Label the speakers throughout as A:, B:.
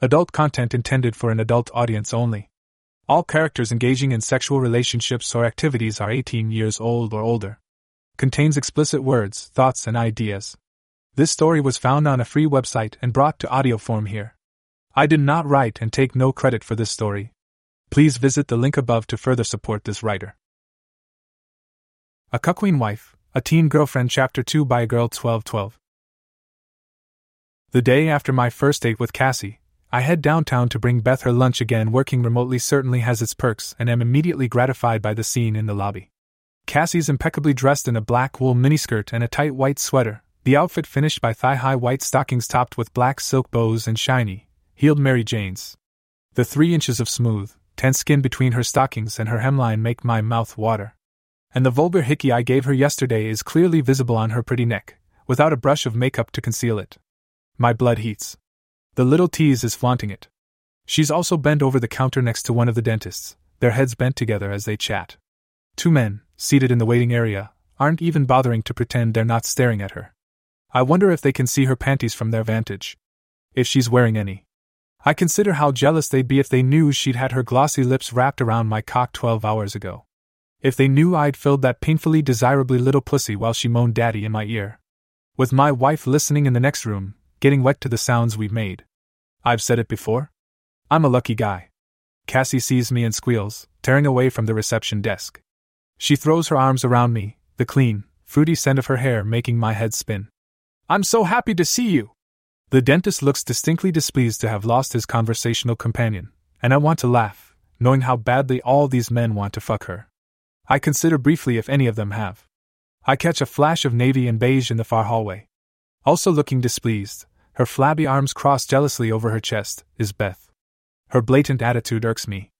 A: Adult content intended for an adult audience only. All characters engaging in sexual relationships or activities are 18 years old or older. Contains explicit words, thoughts, and ideas. This story was found on a free website and brought to audio form here. I did not write and take no credit for this story. Please visit the link above to further support this writer. A Cuckquean Wife, A Teen Girlfriend Chapter 2 by egirl 1212. The day after my first date with Cassie, I head downtown to bring Beth her lunch again. Working remotely certainly has its perks, and am immediately gratified by the scene in the lobby. Cassie's impeccably dressed in a black wool miniskirt and a tight white sweater, the outfit finished by thigh high white stockings topped with black silk bows and shiny, heeled Mary Janes. The three inches of smooth, tense skin between her stockings and her hemline make my mouth water. And the vulgar hickey I gave her yesterday is clearly visible on her pretty neck, without a brush of makeup to conceal it. My blood heats. The little tease is flaunting it. She's also bent over the counter next to one of the dentists, their heads bent together as they chat. Two men, seated in the waiting area, aren't even bothering to pretend they're not staring at her. I wonder if they can see her panties from their vantage. If she's wearing any. I consider how jealous they'd be if they knew she'd had her glossy lips wrapped around my cock 12 hours ago. If they knew I'd filled that painfully desirably little pussy while she moaned daddy in my ear. With my wife listening in the next room, getting wet to the sounds we've made. I've said it before. I'm a lucky guy. Cassie sees me and squeals, tearing away from the reception desk. She throws her arms around me, the clean, fruity scent of her hair making my head spin. I'm so happy to see you! The dentist looks distinctly displeased to have lost his conversational companion, and I want to laugh, knowing how badly all these men want to fuck her. I consider briefly if any of them have. I catch a flash of navy and beige in the far hallway. Also looking displeased, her flabby arms crossed jealously over her chest, is Beth. Her blatant attitude irks me.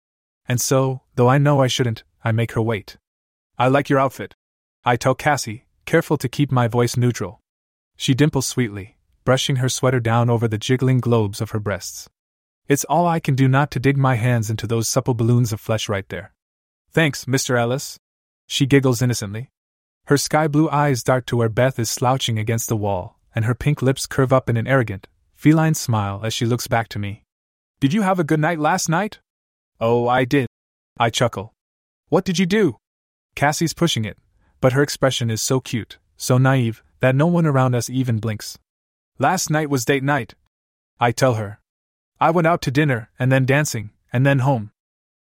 A: And so, though I know I shouldn't, I make her wait. I like your outfit. I tell Cassie, careful to keep my voice neutral. She dimples sweetly, brushing her sweater down over the jiggling globes of her breasts. It's all I can do not to dig my hands into those supple balloons of flesh right there. Thanks, Mr. Ellis. She giggles innocently. Her sky blue eyes dart to where Beth is slouching against the wall, and her pink lips curve up in an arrogant, feline smile as she looks back to me. Did you have a good night last night? Oh, I did. I chuckle. What did you do? Cassie's pushing it, but her expression is so cute, so naive, that no one around us even blinks. Last night was date night. I tell her. I went out to dinner, and then dancing, and then home.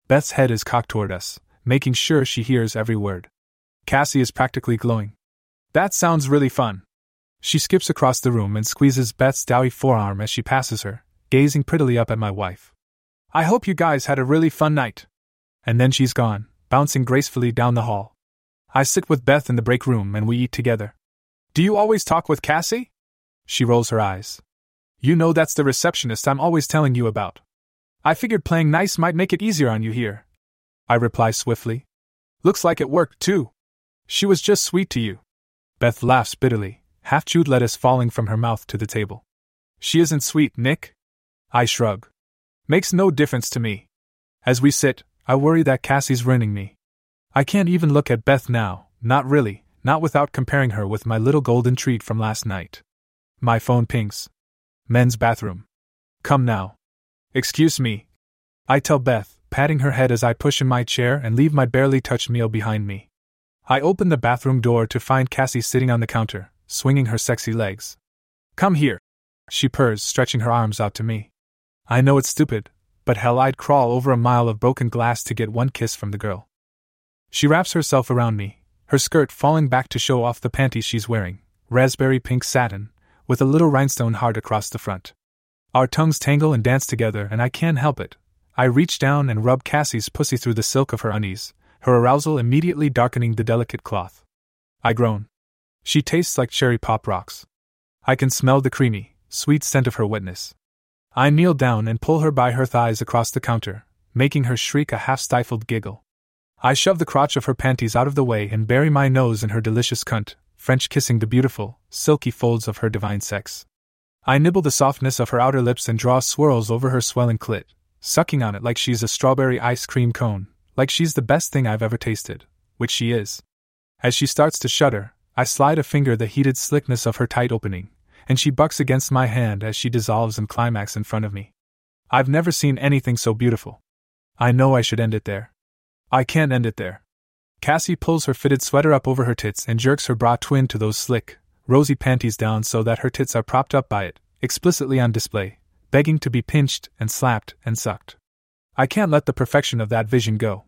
A: Beth's head is cocked toward us, making sure she hears every word. Cassie is practically glowing. That sounds really fun. She skips across the room and squeezes Beth's doughy forearm as she passes her, gazing prettily up at my wife. I hope you guys had a really fun night. And then she's gone, bouncing gracefully down the hall. I sit with Beth in the break room and we eat together. Do you always talk with Cassie? She rolls her eyes. You know that's the receptionist I'm always telling you about. I figured playing nice might make it easier on you here. I reply swiftly. Looks like it worked, too. She was just sweet to you. Beth laughs bitterly, half chewed lettuce falling from her mouth to the table. She isn't sweet, Nick. I shrug. Makes no difference to me. As we sit, I worry that Cassie's ruining me. I can't even look at Beth now, not really, not without comparing her with my little golden treat from last night. My phone pings. Men's bathroom. Come now. Excuse me. I tell Beth, patting her head as I push in my chair and leave my barely touched meal behind me. I open the bathroom door to find Cassie sitting on the counter, swinging her sexy legs. Come here. She purrs, stretching her arms out to me. I know it's stupid, but hell, I'd crawl over a mile of broken glass to get one kiss from the girl. She wraps herself around me, her skirt falling back to show off the panties she's wearing, raspberry pink satin, with a little rhinestone heart across the front. Our tongues tangle and dance together, and I can't help it. I reach down and rub Cassie's pussy through the silk of her undies, her arousal immediately darkening the delicate cloth. I groan. She tastes like cherry pop rocks. I can smell the creamy, sweet scent of her wetness. I kneel down and pull her by her thighs across the counter, making her shriek a half stifled giggle. I shove the crotch of her panties out of the way and bury my nose in her delicious cunt, French kissing the beautiful, silky folds of her divine sex. I nibble the softness of her outer lips and draw swirls over her swelling clit, sucking on it like she's a strawberry ice cream cone, like she's the best thing I've ever tasted, which she is. As she starts to shudder, I slide a finger the heated slickness of her tight opening, and she bucks against my hand as she dissolves and climax in front of me. I've never seen anything so beautiful. I know I should end it there. I can't end it there. Cassie pulls her fitted sweater up over her tits and jerks her bra twin to those slick, rosy panties down so that her tits are propped up by it, explicitly on display, begging to be pinched and slapped and sucked. I can't let the perfection of that vision go.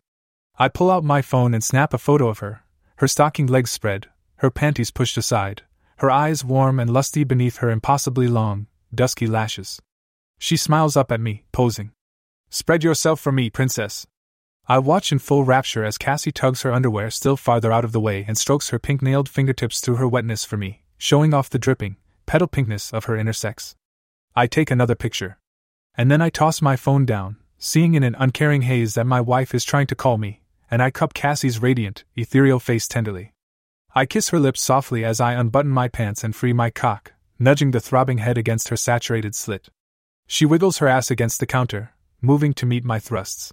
A: I pull out my phone and snap a photo of her, her stocking legs spread, her panties pushed aside, her eyes warm and lusty beneath her impossibly long, dusky lashes. She smiles up at me, posing. Spread yourself for me, princess. I watch in full rapture as Cassie tugs her underwear still farther out of the way and strokes her pink nailed fingertips through her wetness for me, showing off the dripping, petal pinkness of her inner sex. I take another picture. And then I toss my phone down, seeing in an uncaring haze that my wife is trying to call me, and I cup Cassie's radiant, ethereal face tenderly. I kiss her lips softly as I unbutton my pants and free my cock, nudging the throbbing head against her saturated slit. She wiggles her ass against the counter, moving to meet my thrusts.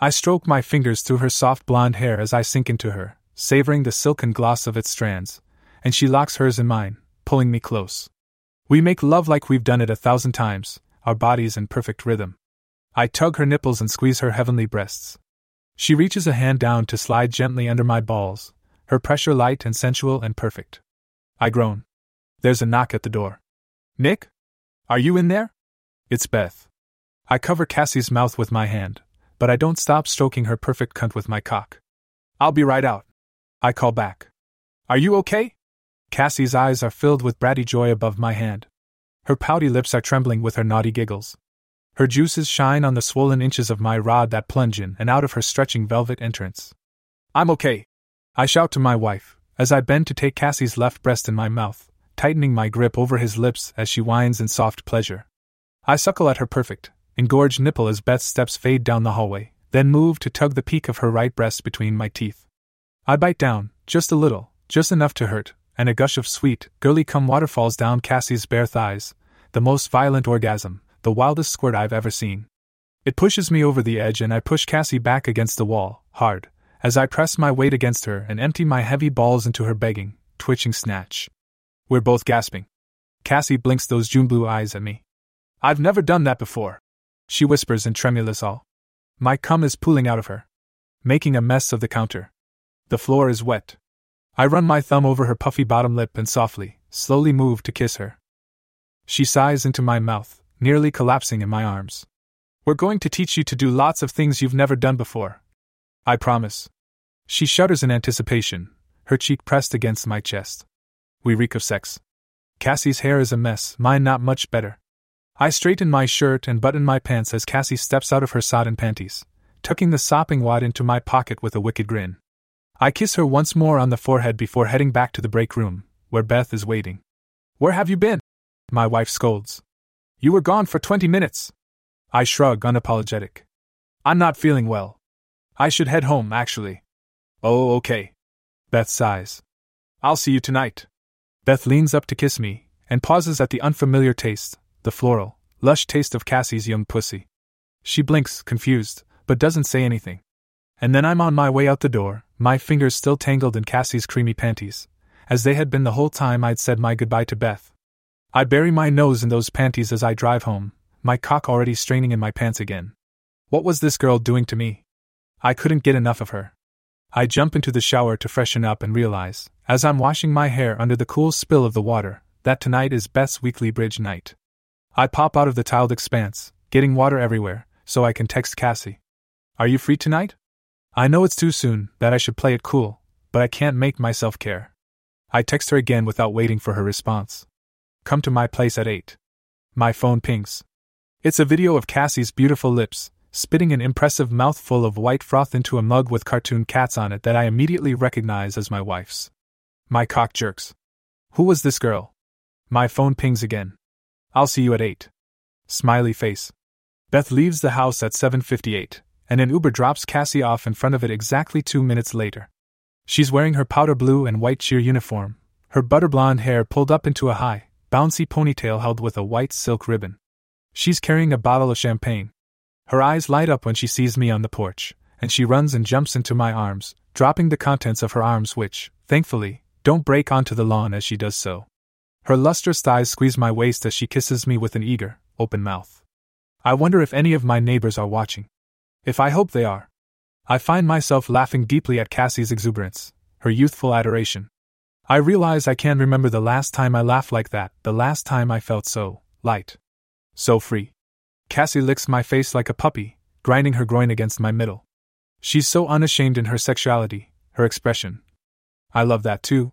A: I stroke my fingers through her soft blonde hair as I sink into her, savoring the silken gloss of its strands, and she locks hers in mine, pulling me close. We make love like we've done it a thousand times, our bodies in perfect rhythm. I tug her nipples and squeeze her heavenly breasts. She reaches a hand down to slide gently under my balls, her pressure light and sensual and perfect. I groan. There's a knock at the door. Nick? Are you in there? It's Beth. I cover Cassie's mouth with my hand, but I don't stop stroking her perfect cunt with my cock. I'll be right out. I call back. Are you okay? Cassie's eyes are filled with bratty joy above my hand. Her pouty lips are trembling with her naughty giggles. Her juices shine on the swollen inches of my rod that plunge in and out of her stretching velvet entrance. I'm okay, I shout to my wife, as I bend to take Cassie's left breast in my mouth, tightening my grip over his lips as she whines in soft pleasure. I suckle at her perfect, engorged nipple as Beth's steps fade down the hallway, then move to tug the peak of her right breast between my teeth. I bite down, just a little, just enough to hurt, and a gush of sweet, girly cum water falls down Cassie's bare thighs, the most violent orgasm, the wildest squirt I've ever seen. It pushes me over the edge and I push Cassie back against the wall, hard, as I press my weight against her and empty my heavy balls into her begging, twitching snatch. We're both gasping. Cassie blinks those June blue eyes at me. I've never done that before, she whispers in tremulous awe. My cum is pooling out of her, making a mess of the counter. The floor is wet. I run my thumb over her puffy bottom lip and softly, slowly move to kiss her. She sighs into my mouth, nearly collapsing in my arms. We're going to teach you to do lots of things you've never done before. I promise. She shudders in anticipation, her cheek pressed against my chest. We reek of sex. Cassie's hair is a mess, mine not much better. I straighten my shirt and button my pants as Cassie steps out of her sodden panties, tucking the sopping wad into my pocket with a wicked grin. I kiss her once more on the forehead before heading back to the break room, where Beth is waiting. Where have you been? My wife scolds. You were gone for twenty minutes. I shrug, unapologetic. I'm not feeling well. I should head home, actually. Oh, okay. Beth sighs. I'll see you tonight. Beth leans up to kiss me, and pauses at the unfamiliar taste, the floral, lush taste of Cassie's young pussy. She blinks, confused, but doesn't say anything. And then I'm on my way out the door, my fingers still tangled in Cassie's creamy panties, as they had been the whole time I'd said my goodbye to Beth. I bury my nose in those panties as I drive home, my cock already straining in my pants again. What was this girl doing to me? I couldn't get enough of her. I jump into the shower to freshen up and realize, as I'm washing my hair under the cool spill of the water, that tonight is Beth's weekly bridge night. I pop out of the tiled expanse, getting water everywhere, so I can text Cassie. Are you free tonight? I know it's too soon, that I should play it cool, but I can't make myself care. I text her again without waiting for her response. Come to my place at 8. My phone pings. It's a video of Cassie's beautiful lips, spitting an impressive mouthful of white froth into a mug with cartoon cats on it that I immediately recognize as my wife's. My cock jerks. Who was this girl? My phone pings again. I'll see you at 8. Smiley face. Beth leaves the house at 7:58, and an Uber drops Cassie off in front of it exactly 2 minutes later. She's wearing her powder blue and white cheer uniform, her butter blonde hair pulled up into a high, bouncy ponytail held with a white silk ribbon. She's carrying a bottle of champagne, her eyes light up when she sees me on the porch, and she runs and jumps into my arms, dropping the contents of her arms, which, thankfully, don't break onto the lawn as she does so. Her lustrous thighs squeeze my waist as she kisses me with an eager, open mouth. I wonder if any of my neighbors are watching. If I hope they are. I find myself laughing deeply at Cassie's exuberance, her youthful adoration. I realize I can't remember the last time I laughed like that, the last time I felt so light. So free. Cassie licks my face like a puppy, grinding her groin against my middle. She's so unashamed in her sexuality, her expression. I love that too.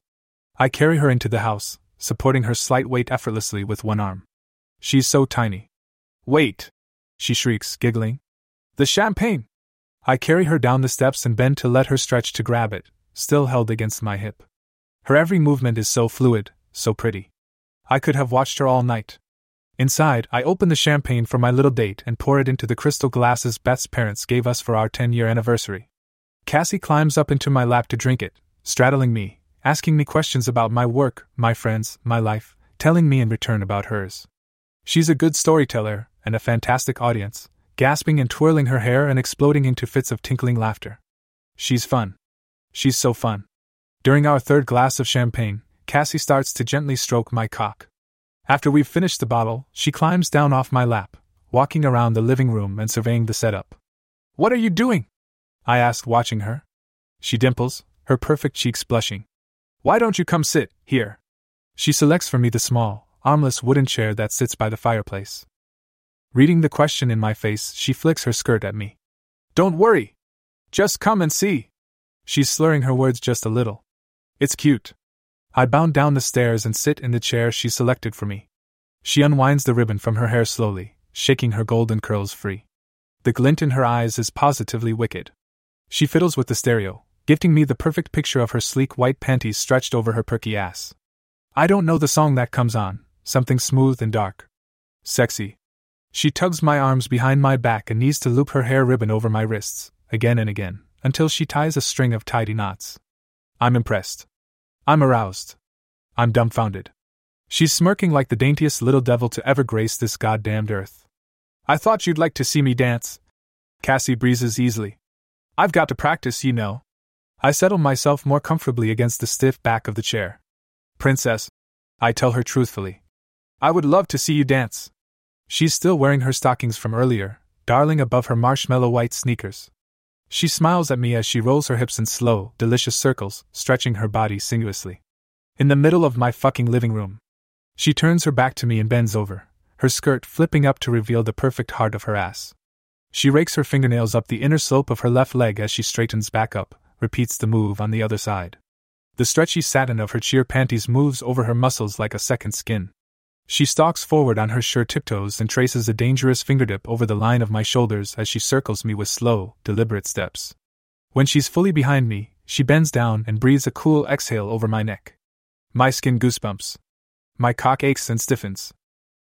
A: I carry her into the house, supporting her slight weight effortlessly with one arm. She's so tiny. Wait! She shrieks, giggling. The champagne! I carry her down the steps and bend to let her stretch to grab it, still held against my hip. Her every movement is so fluid, so pretty. I could have watched her all night. Inside, I open the champagne for my little date and pour it into the crystal glasses Beth's parents gave us for our 10 year anniversary. Cassie climbs up into my lap to drink it, straddling me, asking me questions about my work, my friends, my life, telling me in return about hers. She's a good storyteller and a fantastic audience, gasping and twirling her hair and exploding into fits of tinkling laughter. She's fun. She's so fun. During our third glass of champagne, Cassie starts to gently stroke my cock. After we've finished the bottle, she climbs down off my lap, walking around the living room and surveying the setup. What are you doing? I ask, watching her. She dimples, her perfect cheeks blushing. Why don't you come sit here? She selects for me the small, armless wooden chair that sits by the fireplace. Reading the question in my face, she flicks her skirt at me. Don't worry! Just come and see! She's slurring her words just a little. It's cute. I bound down the stairs and sit in the chair she selected for me. She unwinds the ribbon from her hair slowly, shaking her golden curls free. The glint in her eyes is positively wicked. She fiddles with the stereo, gifting me the perfect picture of her sleek white panties stretched over her perky ass. I don't know the song that comes on, something smooth and dark. Sexy. She tugs my arms behind my back and needs to loop her hair ribbon over my wrists, again and again, until she ties a string of tidy knots. I'm impressed. I'm aroused. I'm dumbfounded. She's smirking like the daintiest little devil to ever grace this goddamned earth. I thought you'd like to see me dance. Cassie breezes easily. I've got to practice, you know. I settle myself more comfortably against the stiff back of the chair. Princess, I tell her truthfully. I would love to see you dance. She's still wearing her stockings from earlier, darling above her marshmallow white sneakers. She smiles at me as she rolls her hips in slow, delicious circles, stretching her body sinuously. In the middle of my fucking living room. She turns her back to me and bends over, her skirt flipping up to reveal the perfect heart of her ass. She rakes her fingernails up the inner slope of her left leg as she straightens back up, repeats the move on the other side. The stretchy satin of her cheer panties moves over her muscles like a second skin. She stalks forward on her sure tiptoes and traces a dangerous fingerdip over the line of my shoulders as she circles me with slow, deliberate steps. When she's fully behind me, she bends down and breathes a cool exhale over my neck. My skin goosebumps. My cock aches and stiffens.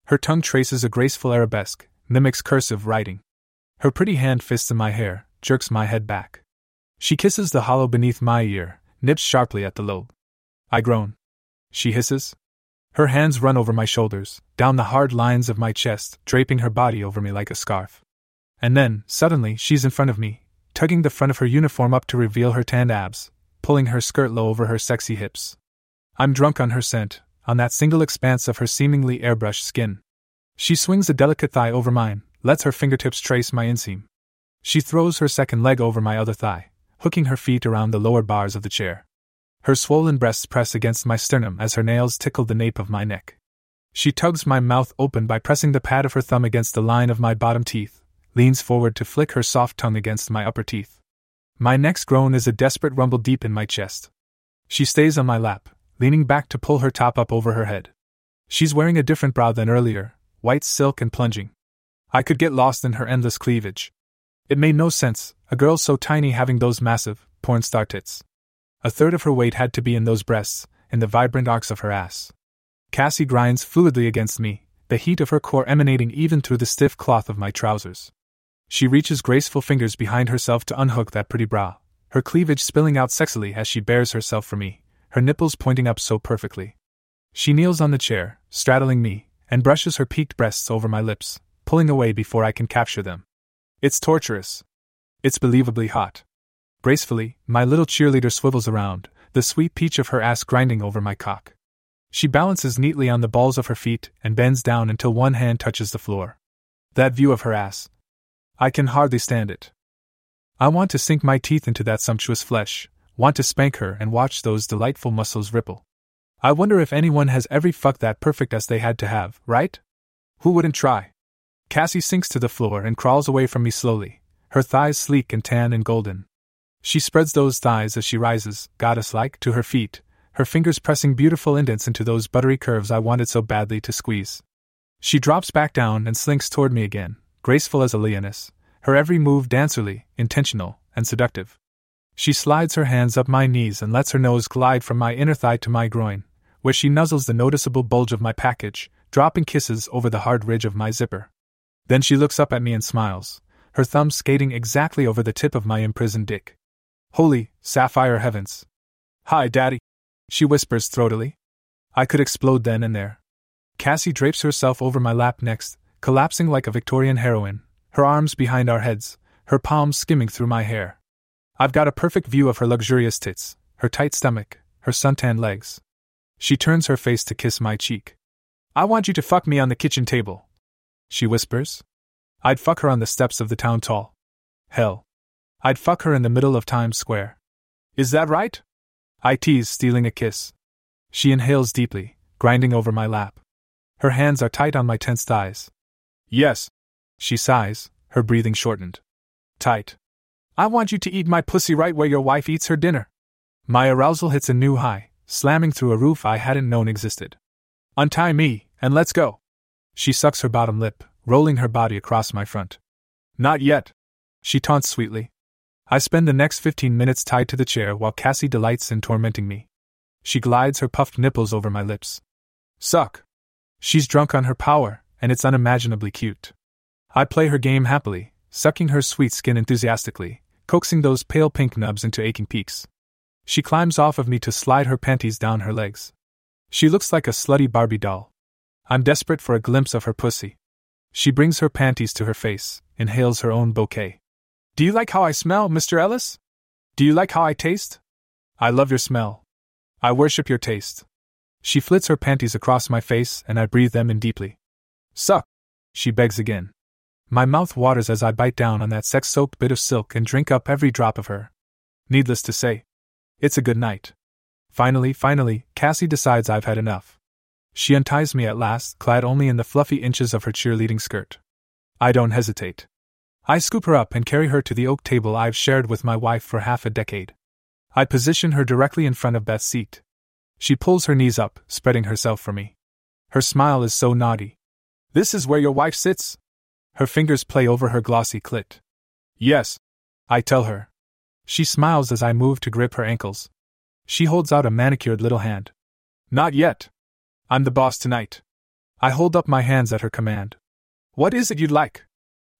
A: Her tongue traces a graceful arabesque, mimics cursive writing. Her pretty hand fists in my hair, jerks my head back. She kisses the hollow beneath my ear, nips sharply at the lobe. I groan. She hisses. Her hands run over my shoulders, down the hard lines of my chest, draping her body over me like a scarf. And then, suddenly, she's in front of me, tugging the front of her uniform up to reveal her tanned abs, pulling her skirt low over her sexy hips. I'm drunk on her scent, on that single expanse of her seemingly airbrushed skin. She swings a delicate thigh over mine, lets her fingertips trace my inseam. She throws her second leg over my other thigh, hooking her feet around the lower bars of the chair. Her swollen breasts press against my sternum as her nails tickle the nape of my neck. She tugs my mouth open by pressing the pad of her thumb against the line of my bottom teeth, leans forward to flick her soft tongue against my upper teeth. My next groan is a desperate rumble deep in my chest. She stays on my lap, leaning back to pull her top up over her head. She's wearing a different bra than earlier, white silk and plunging. I could get lost in her endless cleavage. It made no sense, a girl so tiny having those massive, porn star tits. A third of her weight had to be in those breasts, in the vibrant arcs of her ass. Cassie grinds fluidly against me, the heat of her core emanating even through the stiff cloth of my trousers. She reaches graceful fingers behind herself to unhook that pretty bra, her cleavage spilling out sexily as she bares herself for me, her nipples pointing up so perfectly. She kneels on the chair, straddling me, and brushes her peaked breasts over my lips, pulling away before I can capture them. It's torturous. It's believably hot. Gracefully, my little cheerleader swivels around, the sweet peach of her ass grinding over my cock. She balances neatly on the balls of her feet and bends down until one hand touches the floor. That view of her ass. I can hardly stand it. I want to sink my teeth into that sumptuous flesh, want to spank her and watch those delightful muscles ripple. I wonder if anyone has ever fucked that perfect as they had to have, right? Who wouldn't try? Cassie sinks to the floor and crawls away from me slowly, her thighs sleek and tan and golden. She spreads those thighs as she rises, goddess like, to her feet, her fingers pressing beautiful indents into those buttery curves I wanted so badly to squeeze. She drops back down and slinks toward me again, graceful as a lioness, her every move dancerly, intentional, and seductive. She slides her hands up my knees and lets her nose glide from my inner thigh to my groin, where she nuzzles the noticeable bulge of my package, dropping kisses over the hard ridge of my zipper. Then she looks up at me and smiles, her thumb skating exactly over the tip of my imprisoned dick. Holy, sapphire heavens! Hi, Daddy! she whispers throatily. I could explode then and there. Cassie drapes herself over my lap next, collapsing like a Victorian heroine, her arms behind our heads, her palms skimming through my hair. I've got a perfect view of her luxurious tits, her tight stomach, her suntan legs. She turns her face to kiss my cheek. I want you to fuck me on the kitchen table. She whispers. I'd fuck her on the steps of the town hall. Hell. I'd fuck her in the middle of Times Square. Is that right? I tease, stealing a kiss. She inhales deeply, grinding over my lap. Her hands are tight on my tense thighs. Yes. She sighs, her breathing shortened. Tight. I want you to eat my pussy right where your wife eats her dinner. My arousal hits a new high, slamming through a roof I hadn't known existed. Untie me, and let's go. She sucks her bottom lip, rolling her body across my front. Not yet. She taunts sweetly. I spend the next 15 minutes tied to the chair while Cassie delights in tormenting me. She glides her puffed nipples over my lips. Suck. She's drunk on her power, and it's unimaginably cute. I play her game happily, sucking her sweet skin enthusiastically, coaxing those pale pink nubs into aching peaks. She climbs off of me to slide her panties down her legs. She looks like a slutty Barbie doll. I'm desperate for a glimpse of her pussy. She brings her panties to her face, inhales her own bouquet. Do you like how I smell, Mr. Ellis? Do you like how I taste? I love your smell. I worship your taste. She flits her panties across my face and I breathe them in deeply. Suck! She begs again. My mouth waters as I bite down on that sex soaked bit of silk and drink up every drop of her. Needless to say, it's a good night. Finally, finally, Cassie decides I've had enough. She unties me at last, clad only in the fluffy inches of her cheerleading skirt. I don't hesitate. I scoop her up and carry her to the oak table I've shared with my wife for half a decade. I position her directly in front of Beth's seat. She pulls her knees up, spreading herself for me. Her smile is so naughty. This is where your wife sits? Her fingers play over her glossy clit. Yes. I tell her. She smiles as I move to grip her ankles. She holds out a manicured little hand. Not yet. I'm the boss tonight. I hold up my hands at her command. What is it you'd like?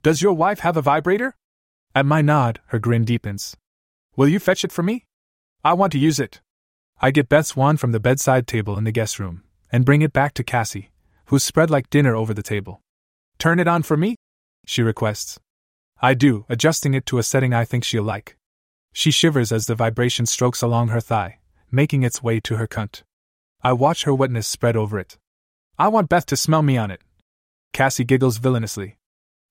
A: Does your wife have a vibrator? At my nod, her grin deepens. Will you fetch it for me? I want to use it. I get Beth's wand from the bedside table in the guest room and bring it back to Cassie, who's spread like dinner over the table. Turn it on for me? She requests. I do, adjusting it to a setting I think she'll like. She shivers as the vibration strokes along her thigh, making its way to her cunt. I watch her wetness spread over it. I want Beth to smell me on it. Cassie giggles villainously.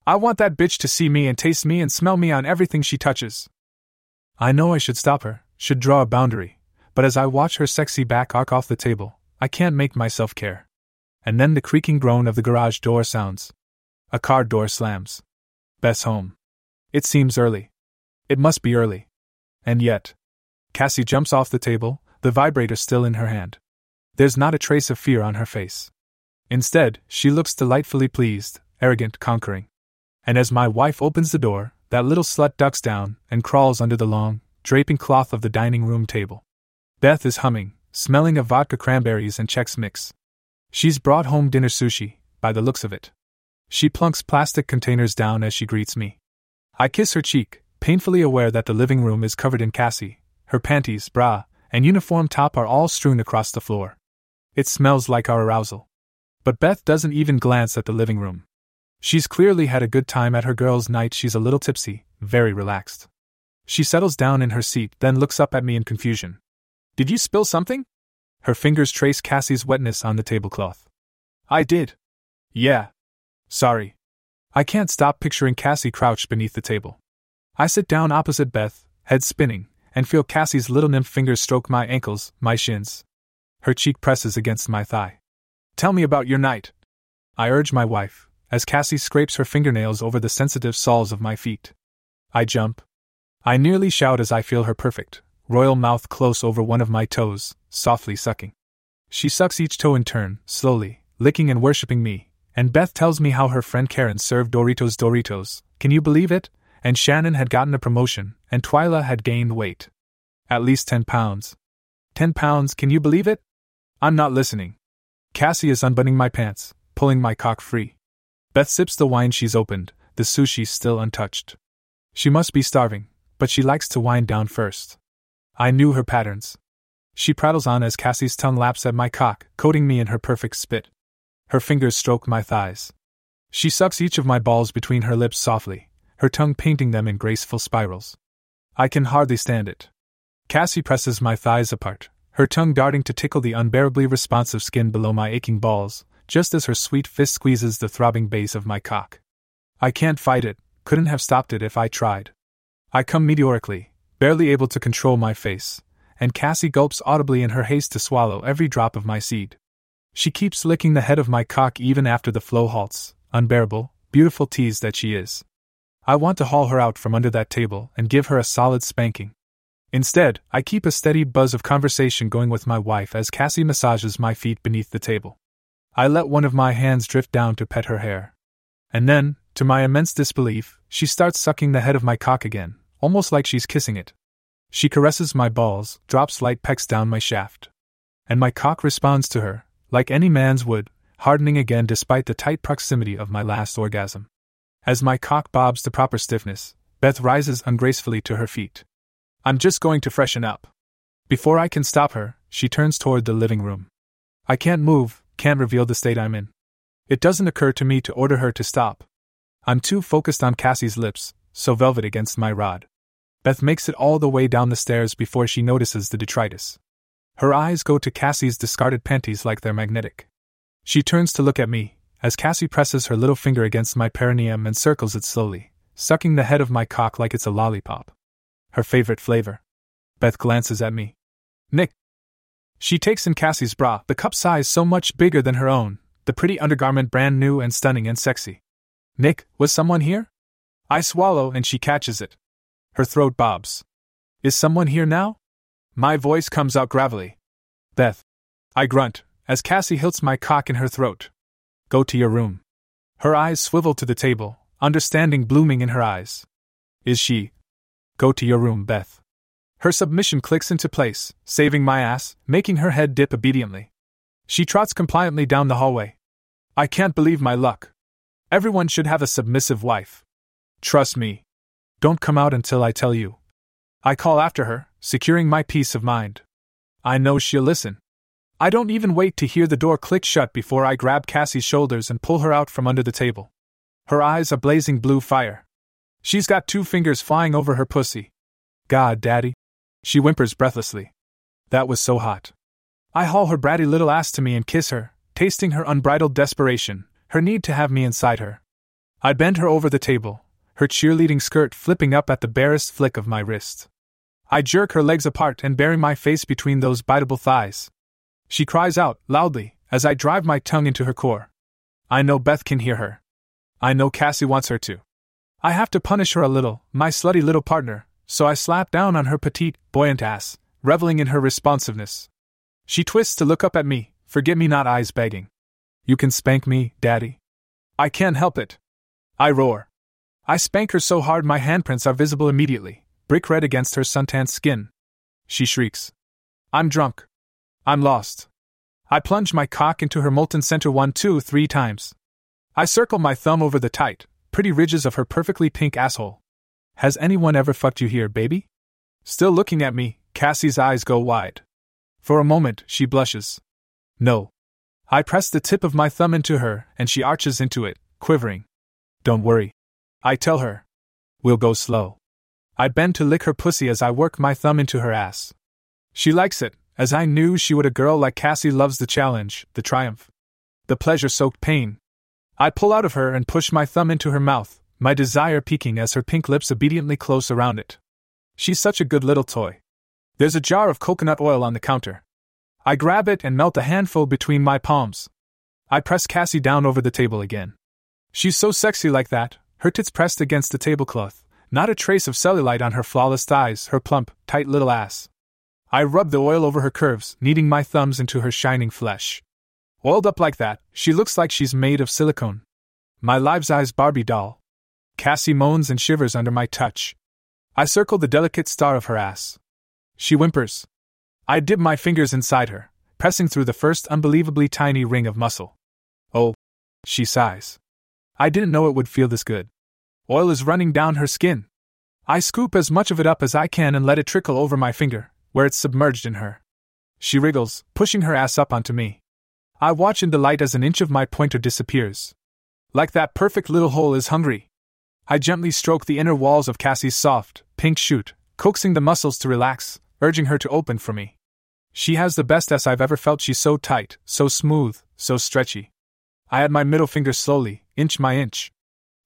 A: I want that bitch to see me and taste me and smell me on everything she touches. I know I should stop her, should draw a boundary, but as I watch her sexy back arc off the table, I can't make myself care. And then the creaking groan of the garage door sounds. A car door slams. Beth's home. It seems early. It must be early. And yet. Cassie jumps off the table, the vibrator still in her hand. There's not a trace of fear on her face. Instead, she looks delightfully pleased, arrogant, conquering and as my wife opens the door, that little slut ducks down and crawls under the long, draping cloth of the dining room table. Beth is humming, smelling of vodka cranberries and Chex Mix. She's brought home dinner sushi, by the looks of it. She plunks plastic containers down as she greets me. I kiss her cheek, painfully aware that the living room is covered in Cassie. Her panties, bra, and uniform top are all strewn across the floor. It smells like our arousal. But Beth doesn't even glance at the living room. She's clearly had a good time at her girls' night. She's a little tipsy, very relaxed. She settles down in her seat, then looks up at me in confusion. Did you spill something? Her fingers trace Cassie's wetness on the tablecloth. I did. Yeah. Sorry. I can't stop picturing Cassie crouched beneath the table. I sit down opposite Beth, head spinning, and feel Cassie's little nymph fingers stroke my ankles, my shins. Her cheek presses against my thigh. Tell me about your night. I urge my wife, as Cassie scrapes her fingernails over the sensitive soles of my feet. I jump. I nearly shout as I feel her perfect, royal mouth close over one of my toes, softly sucking. She sucks each toe in turn, slowly, licking and worshipping me, and Beth tells me how her friend Karen served Doritos Doritos. Can you believe it? And Shannon had gotten a promotion, and Twyla had gained weight. At least 10 pounds. 10 pounds, can you believe it? I'm not listening. Cassie is unbuttoning my pants, pulling my cock free. Beth sips the wine she's opened, the sushi still untouched. She must be starving, but she likes to wind down first. I knew her patterns. She prattles on as Cassie's tongue laps at my cock, coating me in her perfect spit. Her fingers stroke my thighs. She sucks each of my balls between her lips softly, her tongue painting them in graceful spirals. I can hardly stand it. Cassie presses my thighs apart, her tongue darting to tickle the unbearably responsive skin below my aching balls, just as her sweet fist squeezes the throbbing base of my cock. I can't fight it, couldn't have stopped it if I tried. I come meteorically, barely able to control my face, and Cassie gulps audibly in her haste to swallow every drop of my seed. She keeps licking the head of my cock even after the flow halts, unbearable, beautiful tease that she is. I want to haul her out from under that table and give her a solid spanking. Instead, I keep a steady buzz of conversation going with my wife as Cassie massages my feet beneath the table. I let one of my hands drift down to pet her hair. And then, to my immense disbelief, she starts sucking the head of my cock again, almost like she's kissing it. She caresses my balls, drops light pecks down my shaft. And my cock responds to her, like any man's would, hardening again despite the tight proximity of my last orgasm. As my cock bobs to proper stiffness, Beth rises ungracefully to her feet. I'm just going to freshen up. Before I can stop her, she turns toward the living room. I can't move, can't reveal the state I'm in. It doesn't occur to me to order her to stop. I'm too focused on Cassie's lips, so velvet against my rod. Beth makes it all the way down the stairs before she notices the detritus. Her eyes go to Cassie's discarded panties like they're magnetic. She turns to look at me, as Cassie presses her little finger against my perineum and circles it slowly, sucking the head of my cock like it's a lollipop her favorite flavor. Beth glances at me. Nick. She takes in Cassie's bra, the cup size so much bigger than her own, the pretty undergarment brand new and stunning and sexy. Nick, was someone here? I swallow and she catches it. Her throat bobs. Is someone here now? My voice comes out gravelly. Beth. I grunt, as Cassie hilts my cock in her throat. Go to your room. Her eyes swivel to the table, understanding blooming in her eyes. Is she, Go to your room, Beth. Her submission clicks into place, saving my ass, making her head dip obediently. She trots compliantly down the hallway. I can't believe my luck. Everyone should have a submissive wife. Trust me. Don't come out until I tell you. I call after her, securing my peace of mind. I know she'll listen. I don't even wait to hear the door click shut before I grab Cassie's shoulders and pull her out from under the table. Her eyes a blazing blue fire. She's got two fingers flying over her pussy. God, Daddy. She whimpers breathlessly. That was so hot. I haul her bratty little ass to me and kiss her, tasting her unbridled desperation, her need to have me inside her. I bend her over the table, her cheerleading skirt flipping up at the barest flick of my wrist. I jerk her legs apart and bury my face between those biteable thighs. She cries out, loudly, as I drive my tongue into her core. I know Beth can hear her. I know Cassie wants her to. I have to punish her a little, my slutty little partner, so I slap down on her petite, buoyant ass, reveling in her responsiveness. She twists to look up at me, forget me not eyes begging. You can spank me, Daddy. I can't help it. I roar. I spank her so hard my handprints are visible immediately, brick red against her suntanned skin. She shrieks. I'm drunk. I'm lost. I plunge my cock into her molten center one, two, three times. I circle my thumb over the tight, pretty ridges of her perfectly pink asshole. Has anyone ever fucked you here, baby? Still looking at me, Cassie's eyes go wide. For a moment, she blushes. No. I press the tip of my thumb into her, and she arches into it, quivering. Don't worry. I tell her. We'll go slow. I bend to lick her pussy as I work my thumb into her ass. She likes it, as I knew she would. A girl like Cassie loves the challenge, the triumph, the pleasure soaked pain. I pull out of her and push my thumb into her mouth, my desire peaking as her pink lips obediently close around it. She's such a good little toy. There's a jar of coconut oil on the counter. I grab it and melt a handful between my palms. I press Cassie down over the table again. She's so sexy like that, her tits pressed against the tablecloth, not a trace of cellulite on her flawless thighs, her plump, tight little ass. I rub the oil over her curves, kneading my thumbs into her shining flesh. Oiled up like that, she looks like she's made of silicone. My life size Barbie doll. Cassie moans and shivers under my touch. I circle the delicate star of her ass. She whimpers. I dip my fingers inside her, pressing through the first unbelievably tiny ring of muscle. Oh, she sighs. I didn't know it would feel this good. Oil is running down her skin. I scoop as much of it up as I can and let it trickle over my finger, where it's submerged in her. She wriggles, pushing her ass up onto me. I watch in delight as an inch of my pointer disappears. Like that perfect little hole is hungry. I gently stroke the inner walls of Cassie's soft, pink chute, coaxing the muscles to relax, urging her to open for me. She has the best ass I've ever felt. She's so tight, so smooth, so stretchy. I add my middle finger slowly, inch by inch.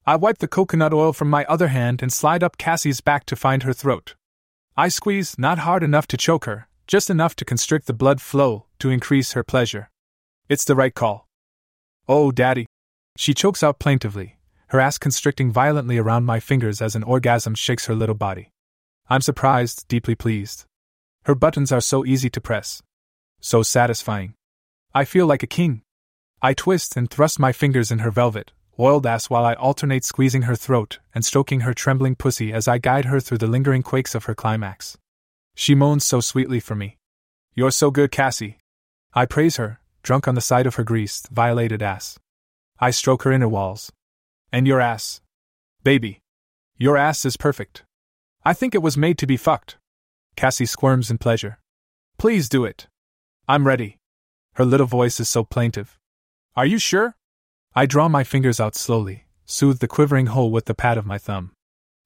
A: I wipe the coconut oil from my other hand and slide up Cassie's back to find her throat. I squeeze, not hard enough to choke her, just enough to constrict the blood flow, to increase her pleasure. It's the right call. Oh, Daddy. She chokes out plaintively, her ass constricting violently around my fingers as an orgasm shakes her little body. I'm surprised, deeply pleased. Her buttons are so easy to press. So satisfying. I feel like a king. I twist and thrust my fingers in her velvet, oiled ass while I alternate squeezing her throat and stroking her trembling pussy as I guide her through the lingering quakes of her climax. She moans so sweetly for me. You're so good, Cassie. I praise her, drunk on the sight of her greased, violated ass. I stroke her inner walls. And your ass. Baby. Your ass is perfect. I think it was made to be fucked. Cassie squirms in pleasure. Please do it. I'm ready. Her little voice is so plaintive. Are you sure? I draw my fingers out slowly, soothe the quivering hole with the pad of my thumb.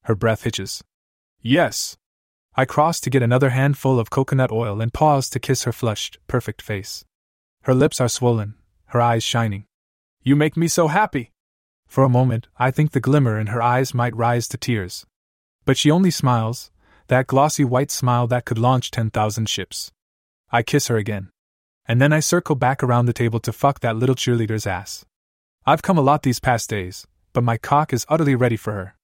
A: Her breath hitches. Yes. I cross to get another handful of coconut oil and pause to kiss her flushed, perfect face. Her lips are swollen, her eyes shining. You make me so happy. For a moment, I think the glimmer in her eyes might rise to tears. But she only smiles, that glossy white smile that could launch 10,000 ships. I kiss her again. And then I circle back around the table to fuck that little cheerleader's ass. I've come a lot these past days, but my cock is utterly ready for her.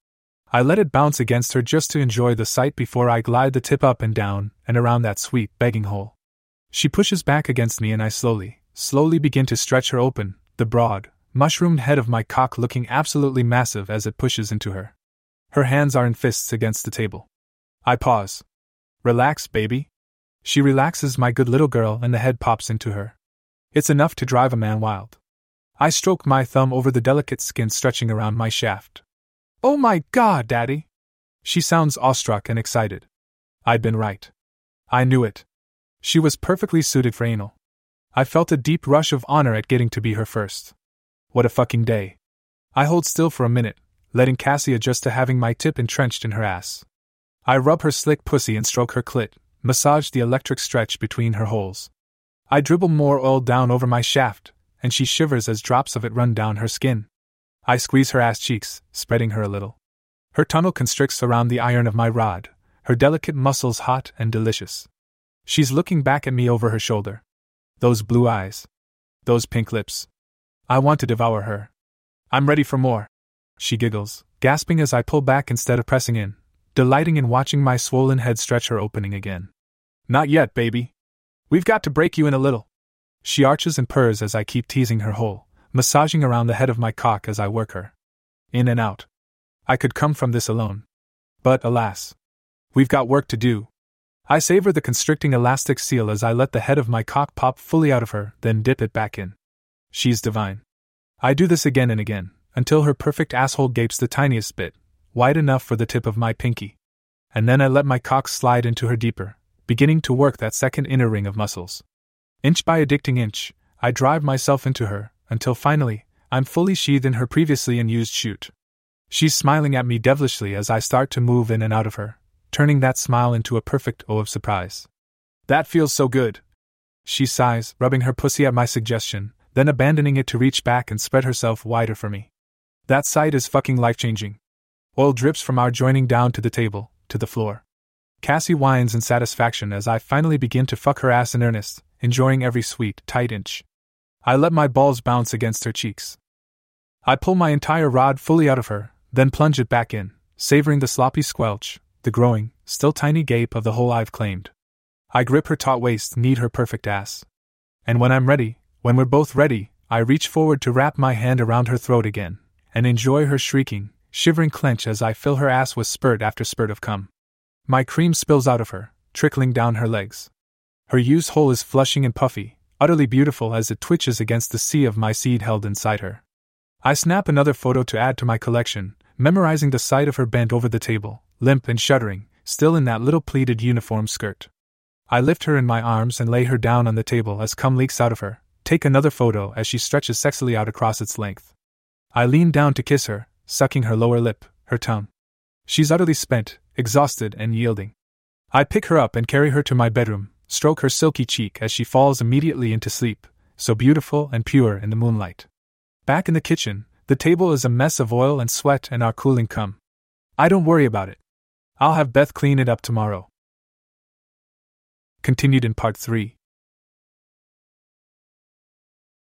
A: I let it bounce against her just to enjoy the sight before I glide the tip up and down and around that sweet begging hole. She pushes back against me and I slowly, slowly begin to stretch her open, the broad, mushroomed head of my cock looking absolutely massive as it pushes into her. Her hands are in fists against the table. I pause. Relax, baby. She relaxes my good little girl and the head pops into her. It's enough to drive a man wild. I stroke my thumb over the delicate skin stretching around my shaft. Oh my god, Daddy! She sounds awestruck and excited. I'd been right. I knew it. She was perfectly suited for anal. I felt a deep rush of honor at getting to be her first. What a fucking day. I hold still for a minute, letting Cassie adjust to having my tip entrenched in her ass. I rub her slick pussy and stroke her clit, massage the electric stretch between her holes. I dribble more oil down over my shaft, and she shivers as drops of it run down her skin. I squeeze her ass cheeks, spreading her a little. Her tunnel constricts around the iron of my rod, her delicate muscles hot and delicious. She's looking back at me over her shoulder. Those blue eyes. Those pink lips. I want to devour her. I'm ready for more. She giggles, gasping as I pull back instead of pressing in, delighting in watching my swollen head stretch her opening again. Not yet, baby. We've got to break you in a little. She arches and purrs as I keep teasing her hole, massaging around the head of my cock as I work her. In and out. I could come from this alone. But alas. We've got work to do. I savor the constricting elastic seal as I let the head of my cock pop fully out of her, then dip it back in. She's divine. I do this again and again, until her perfect asshole gapes the tiniest bit, wide enough for the tip of my pinky. And then I let my cock slide into her deeper, beginning to work that second inner ring of muscles. Inch by addicting inch, I drive myself into her, until finally, I'm fully sheathed in her previously unused chute. She's smiling at me devilishly as I start to move in and out of her, turning that smile into a perfect O of surprise. That feels so good. She sighs, rubbing her pussy at my suggestion, then abandoning it to reach back and spread herself wider for me. That sight is fucking life changing. Oil drips from our joining down to the table, to the floor. Cassie whines in satisfaction as I finally begin to fuck her ass in earnest, enjoying every sweet, tight inch. I let my balls bounce against her cheeks. I pull my entire rod fully out of her, then plunge it back in, savoring the sloppy squelch, the growing, still tiny gape of the hole I've claimed. I grip her taut waist, knead her perfect ass. And when I'm ready, when we're both ready, I reach forward to wrap my hand around her throat again, and enjoy her shrieking, shivering clench as I fill her ass with spurt after spurt of cum. My cream spills out of her, trickling down her legs. Her used hole is flushing and puffy, utterly beautiful as it twitches against the sea of my seed held inside her. I snap another photo to add to my collection, memorizing the sight of her bent over the table, limp and shuddering, still in that little pleated uniform skirt. I lift her in my arms and lay her down on the table as cum leaks out of her, take another photo as she stretches sexily out across its length. I lean down to kiss her, sucking her lower lip, her tongue. She's utterly spent, exhausted, and yielding. I pick her up and carry her to my bedroom, stroke her silky cheek as she falls immediately into sleep, so beautiful and pure in the moonlight. Back in the kitchen, the table is a mess of oil and sweat and our cooling cum. I don't worry about it. I'll have Beth clean it up tomorrow. Continued in Part 3.